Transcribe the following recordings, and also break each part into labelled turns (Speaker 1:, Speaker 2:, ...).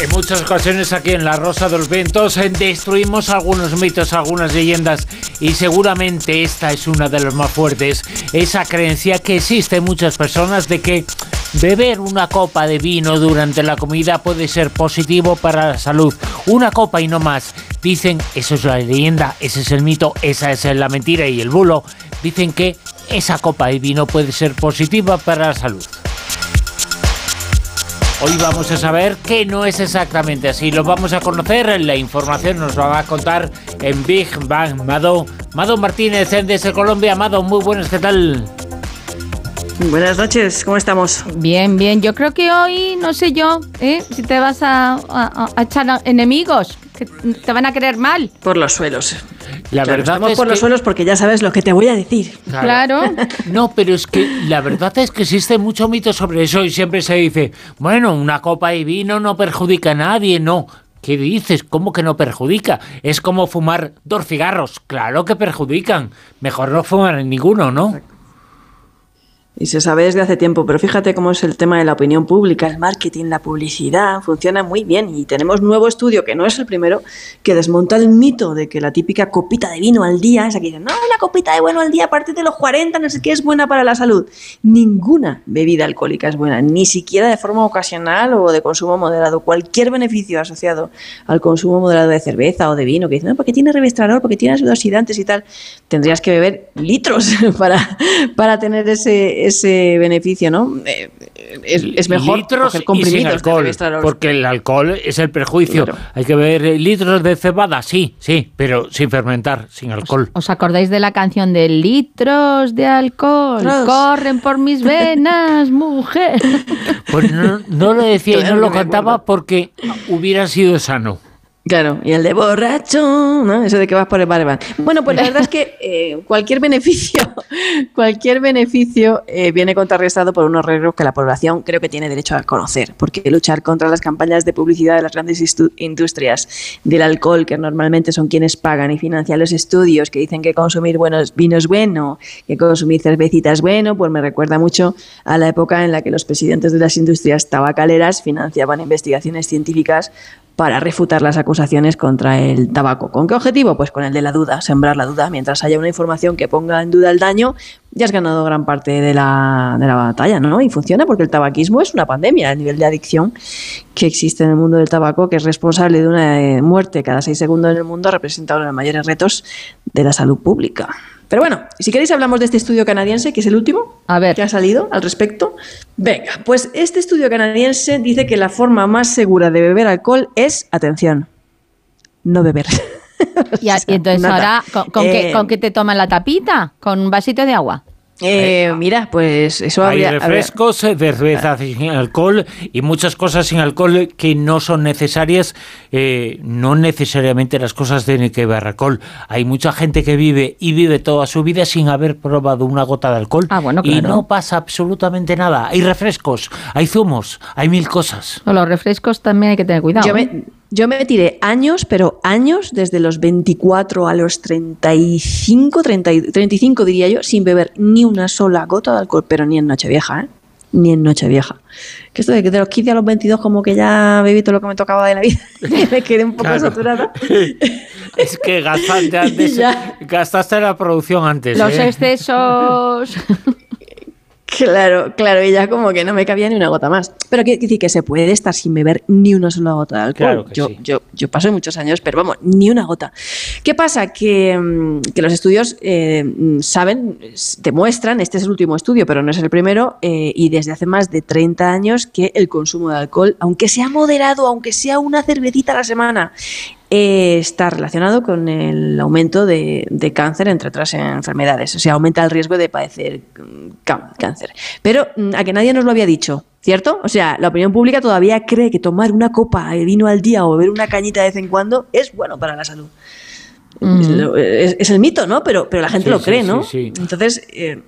Speaker 1: En muchas ocasiones aquí en La Rosa de los Vientos eh, destruimos algunos mitos, algunas leyendas y seguramente esta es una de las más fuertes. Esa creencia que existe en muchas personas de que beber una copa de vino durante la comida puede ser positivo para la salud. Una copa y no más. Dicen, eso es la leyenda, ese es el mito, esa es la mentira y el bulo. Dicen que esa copa de vino puede ser positiva para la salud. Hoy vamos a saber que no es exactamente así. Lo vamos a conocer. La información nos va a contar en Big Bang Mado. Mado Martínez desde Colombia. Mado, muy buenas, ¿qué tal?
Speaker 2: Buenas noches, ¿cómo estamos?
Speaker 3: Bien, bien. Yo creo que hoy, no sé yo, ¿eh? si te vas a, a- a echar enemigos, que te van a querer mal.
Speaker 2: Por los suelos.
Speaker 1: La
Speaker 2: Claro,
Speaker 1: verdad
Speaker 2: estamos
Speaker 1: es
Speaker 2: por los suelos porque ya sabes lo que te voy a decir.
Speaker 3: Claro.
Speaker 1: No, pero es que la verdad es que existe mucho mito sobre eso y siempre se dice, bueno, una copa de vino no perjudica a nadie, no. ¿Qué dices? ¿Cómo que no perjudica? Es como fumar dos cigarros. Claro que perjudican. Mejor no fumar ninguno, ¿no?
Speaker 2: Y se sabe desde hace tiempo, pero fíjate cómo es el tema de la opinión pública, el marketing, la publicidad, funciona muy bien. Y tenemos un nuevo estudio, que no es el primero, que desmonta el mito de que la típica copita de vino al día, esa que dicen, no, la copita de vino al día a partir de los 40, no sé qué, es buena para la salud. Ninguna bebida alcohólica es buena, ni siquiera de forma ocasional o de consumo moderado. Cualquier beneficio asociado al consumo moderado de cerveza o de vino, que dicen, no, porque tiene revestrador, porque tiene antioxidantes y tal, tendrías que beber litros para, para tener ese, ese beneficio, ¿no? Eh, Es, es mejor
Speaker 1: litros
Speaker 2: coger
Speaker 1: y sin
Speaker 2: comprimidos de
Speaker 1: alcohol, porque el alcohol es el perjuicio.
Speaker 2: Claro.
Speaker 1: Hay que beber eh, litros de cebada, sí, sí, pero sin fermentar, sin alcohol.
Speaker 3: ¿Os acordáis de la canción de litros de alcohol? Corren por mis venas, mujer.
Speaker 1: Pues no, no lo decía y no lo cantaba porque hubiera sido sano.
Speaker 2: Claro, y el de borracho, ¿no? Eso de que vas por el bar y van. Bueno, pues la verdad es que eh, cualquier beneficio, cualquier beneficio eh, viene contrarrestado por unos riesgos que la población creo que tiene derecho a conocer, porque luchar contra las campañas de publicidad de las grandes industrias del alcohol, que normalmente son quienes pagan y financian los estudios, que dicen que consumir buenos vinos es bueno, que consumir cervecita es bueno, pues me recuerda mucho a la época en la que los presidentes de las industrias tabacaleras financiaban investigaciones científicas para refutar las acusaciones contra el tabaco. ¿Con qué objetivo? Pues con el de la duda, sembrar la duda. Mientras haya una información que ponga en duda el daño, ya has ganado gran parte de la, de la batalla, ¿no? Y funciona porque el tabaquismo es una pandemia, el nivel de adicción que existe en el mundo del tabaco, que es responsable de una eh, muerte cada seis segundos en el mundo, representa uno de los mayores retos de la salud pública. Pero bueno, si queréis hablamos de este estudio canadiense, que es el último
Speaker 3: A ver.
Speaker 2: que ha salido al respecto. Venga, pues este estudio canadiense dice que la forma más segura de beber alcohol es, atención, no beber.
Speaker 3: Y, a-
Speaker 2: O sea,
Speaker 3: y entonces
Speaker 2: nada.
Speaker 3: ahora, ¿con, con qué,
Speaker 2: Eh,
Speaker 3: con qué te toman la tapita? ¿Con un vasito de agua?
Speaker 2: Eh, mira, pues eso
Speaker 1: Hay
Speaker 2: habría... ver,
Speaker 1: refrescos, eh, cerveza sin alcohol y muchas cosas sin alcohol que no son necesarias. eh, no necesariamente las cosas tienen que beber alcohol. Hay mucha gente que vive y vive toda su vida sin haber probado una gota de alcohol.
Speaker 3: Ah, bueno,
Speaker 1: Y
Speaker 3: claro.
Speaker 1: no pasa absolutamente nada. Hay refrescos, hay zumos, hay mil cosas.
Speaker 3: Los refrescos también hay que tener cuidado.
Speaker 2: Yo
Speaker 3: ¿eh?
Speaker 2: me, yo me tiré años, pero años, desde los 24 a los 35, 30 y- 35 diría yo, sin beber ni una sola gota de alcohol, pero ni en Nochevieja, ¿eh? Ni en Nochevieja. Que esto de que de los 15 a los 22 como que ya bebí todo lo que me tocaba de la vida y me quedé un poco
Speaker 1: Claro.
Speaker 2: saturada.
Speaker 1: Es que gastaste antes,
Speaker 2: Ya.
Speaker 1: gastaste la producción antes.
Speaker 3: Los
Speaker 1: ¿eh?
Speaker 3: excesos.
Speaker 2: Claro, claro, y ya como que no me cabía ni una gota más. Pero quiere decir que se puede estar sin beber ni una sola gota de alcohol.
Speaker 1: Claro que
Speaker 2: yo,
Speaker 1: sí.
Speaker 2: yo, yo paso muchos años, pero vamos, ni una gota. ¿Qué pasa? Que, mm, que los estudios eh, mm, saben, demuestran, este es el último estudio, pero no es el primero, eh, y desde hace más de 30 años que el consumo de alcohol, aunque sea moderado, aunque sea una cervecita a la semana, eh, está relacionado con el aumento de, de cáncer, entre otras enfermedades. O sea, aumenta el riesgo de padecer mm, cá- cáncer. Pero mm, a que nadie nos lo había dicho, ¿cierto? O sea, la opinión pública todavía cree que tomar una copa de vino al día o beber una cañita de vez en cuando es bueno para la salud. Es, es el mito, ¿no? Pero, pero la gente
Speaker 1: Sí,
Speaker 2: lo cree,
Speaker 1: sí,
Speaker 2: ¿no?
Speaker 1: sí.
Speaker 2: Entonces, eh,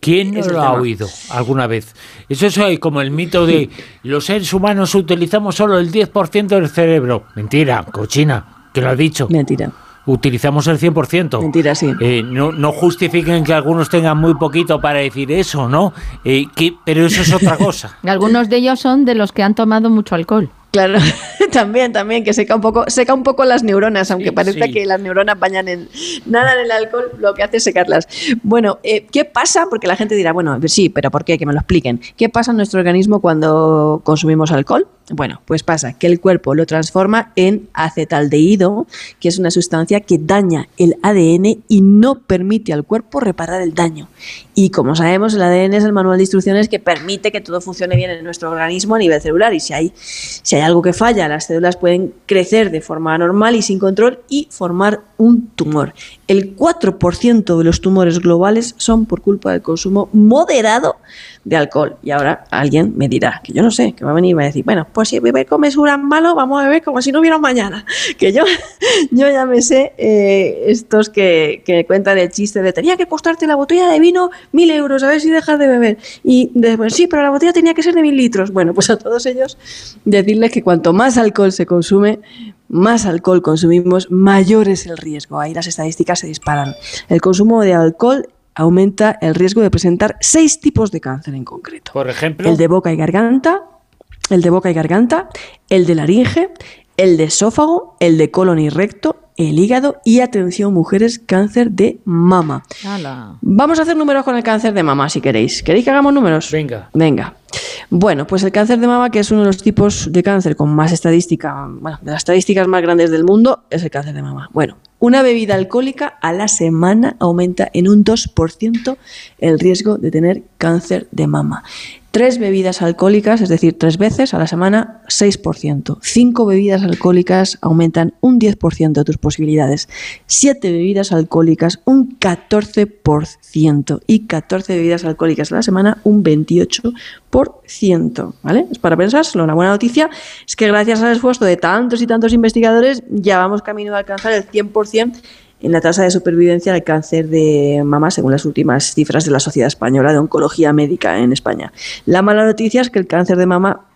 Speaker 1: ¿Quién no lo ha oído alguna vez? Eso es eh, como el mito de los seres humanos utilizamos solo el 10% del cerebro. Mentira, cochina, que lo ha dicho.
Speaker 2: Mentira.
Speaker 1: Utilizamos el 100%.
Speaker 2: Mentira, sí.
Speaker 1: Eh, no, no justifiquen que algunos tengan muy poquito para decir eso, ¿no? Eh, que, pero eso es otra cosa.
Speaker 3: Algunos de ellos son de los que han tomado mucho alcohol.
Speaker 2: Claro, también, también, que seca un poco, seca un poco las neuronas, aunque
Speaker 1: Sí,
Speaker 2: parezca
Speaker 1: sí.
Speaker 2: que las neuronas bañan en nada en el alcohol, lo que hace es secarlas. Bueno, eh, ¿qué pasa? Porque la gente dirá, bueno, sí, pero ¿por qué? Que me lo expliquen. ¿Qué pasa en nuestro organismo cuando consumimos alcohol? Bueno, pues pasa que el cuerpo lo transforma en acetaldehído, que es una sustancia que daña el ADN y no permite al cuerpo reparar el daño. Y como sabemos, el ADN es el manual de instrucciones que permite que todo funcione bien en nuestro organismo a nivel celular. Y si hay, si hay algo que falla, las células pueden crecer de forma anormal y sin control y formar un tumor. El 4% de los tumores globales son por culpa del consumo moderado de alcohol. Y ahora alguien me dirá, que yo no sé, que va a venir y va a decir, bueno, pues si beber con mesura es malo, vamos a beber como si no hubiera mañana. Que yo, yo ya me sé eh, estos que, que cuentan el chiste de tenía que costarte la botella de vino mil euros, a ver si dejas de beber. Y después, sí, pero la botella tenía que ser de mil litros. Bueno, pues a todos ellos decirles que cuanto más alcohol se consume, más alcohol consumimos, mayor es el riesgo. Ahí las estadísticas se disparan. El consumo de alcohol aumenta el riesgo de presentar seis tipos de cáncer en concreto.
Speaker 1: Por ejemplo,
Speaker 2: El de boca y garganta, el de boca y garganta, el de laringe, el de esófago, el de colon y recto, el hígado y atención mujeres, cáncer de mama. Vamos a hacer números con el cáncer de mama si queréis. ¿Queréis que hagamos números?
Speaker 1: Venga.
Speaker 2: Venga. Bueno, pues el cáncer de mama, que es uno de los tipos de cáncer con más estadística, bueno, de las estadísticas más grandes del mundo, es el cáncer de mama. Bueno, una bebida alcohólica a la semana aumenta en un 2% el riesgo de tener cáncer de mama. Tres bebidas alcohólicas, es decir, tres veces a la semana, 6%. Cinco bebidas alcohólicas aumentan un 10% tus posibilidades. Siete bebidas alcohólicas, un 14%. Y 14 bebidas alcohólicas a la semana, un 28%. ¿Vale? Es para pensárselo. Una buena noticia es que gracias al esfuerzo de tantos y tantos investigadores, ya vamos camino a alcanzar el 100% en la tasa de supervivencia del cáncer de mama, según las últimas cifras de la Sociedad Española de Oncología Médica en España. La mala noticia es que el cáncer de mama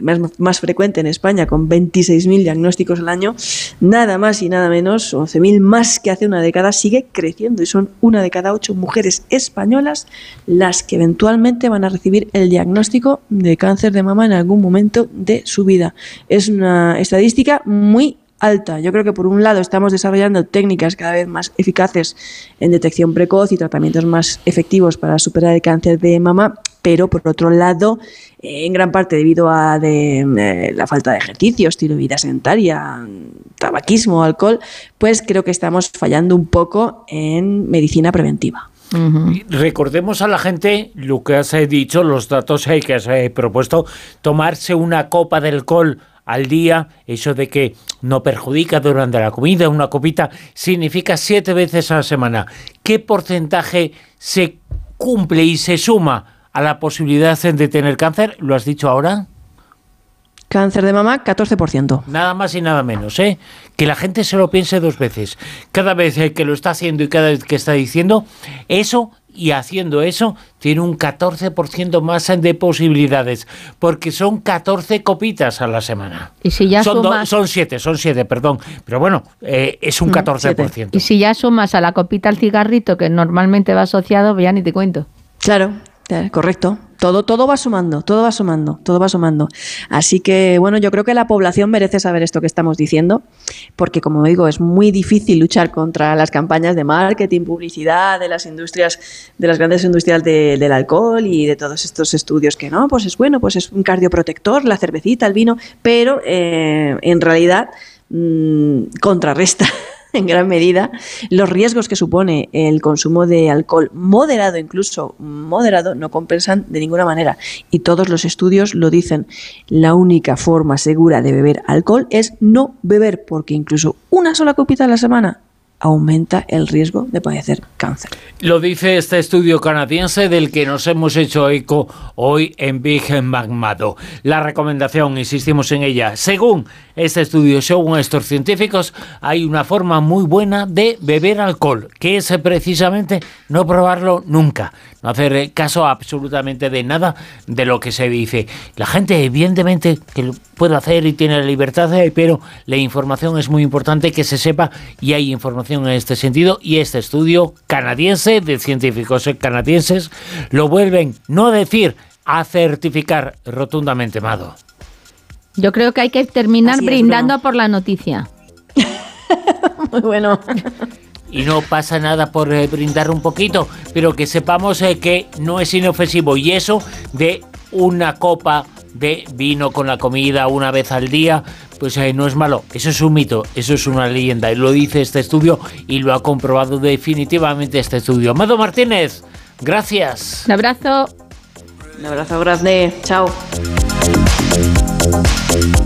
Speaker 2: más, más frecuente en España, con 26.000 diagnósticos al año, nada más y nada menos, 11.000 más que hace una década, sigue creciendo y son una de cada ocho mujeres españolas las que eventualmente van a recibir el diagnóstico de cáncer de mama en algún momento de su vida. Es una estadística muy alta. Yo creo que por un lado estamos desarrollando técnicas cada vez más eficaces en detección precoz y tratamientos más efectivos para superar el cáncer de mama, pero por otro lado, en gran parte debido a de, eh, la falta de ejercicio, estilo de vida sedentaria, tabaquismo, alcohol, pues creo que estamos fallando un poco en medicina preventiva.
Speaker 1: Recordemos a la gente lo que has eh, dicho, los datos eh, que has propuesto, tomarse una copa de alcohol al día, eso de que no perjudica durante la comida, una copita, significa siete veces a la semana. ¿Qué porcentaje se cumple y se suma a la posibilidad de tener cáncer? ¿Lo has dicho ahora?
Speaker 2: Cáncer de mama, 14%.
Speaker 1: Nada más y nada menos, ¿eh? Que la gente se lo piense dos veces. Cada vez que lo está haciendo y cada vez que está diciendo eso y haciendo eso, tiene un 14% más de posibilidades, porque son 14 copitas a la semana.
Speaker 3: Y si ya
Speaker 1: son, do- son siete, son siete, perdón. Pero bueno, eh, es un
Speaker 2: Mm,
Speaker 1: 14%.
Speaker 3: Y si ya sumas a la copita al cigarrito que normalmente va asociado, ya ni te cuento.
Speaker 2: Claro, correcto. Todo, todo va sumando, todo va sumando, todo va sumando. Así que, bueno, yo creo que la población merece saber esto que estamos diciendo, porque, como digo, es muy difícil luchar contra las campañas de marketing, publicidad, de las industrias, de las grandes industrias de- del alcohol y de todos estos estudios que no, pues es bueno, pues es un cardioprotector, la cervecita, el vino, pero eh, en realidad mm, contrarresta en gran medida los riesgos que supone el consumo de alcohol moderado, incluso moderado, no compensan de ninguna manera. Y todos los estudios lo dicen. La única forma segura de beber alcohol es no beber, porque incluso una sola copita a la semana aumenta el riesgo de padecer cáncer.
Speaker 1: Lo dice este estudio canadiense del que nos hemos hecho eco hoy en Big Magmado. La recomendación, insistimos en ella, según este estudio. Según estos científicos, hay una forma muy buena de beber alcohol, que es precisamente no probarlo nunca, no hacer caso absolutamente de nada de lo que se dice. La gente, evidentemente, que lo puede hacer y tiene la libertad, eh, pero la información es muy importante que se sepa y hay información en este sentido. Y este estudio canadiense de científicos canadienses lo vuelven no a decir, a certificar rotundamente, Mado.
Speaker 3: Yo creo que hay que terminar
Speaker 2: Así
Speaker 3: brindando por la noticia.
Speaker 2: Muy bueno.
Speaker 1: Y no pasa nada por eh, brindar un poquito, pero que sepamos eh, que no es inofensivo. Y eso de una copa de vino con la comida una vez al día, pues eh, no es malo. Eso es un mito, eso es una leyenda. Y lo dice este estudio y lo ha comprobado definitivamente este estudio. Amado Martínez, gracias.
Speaker 3: Un abrazo.
Speaker 2: Un abrazo grande. Chao. Bye.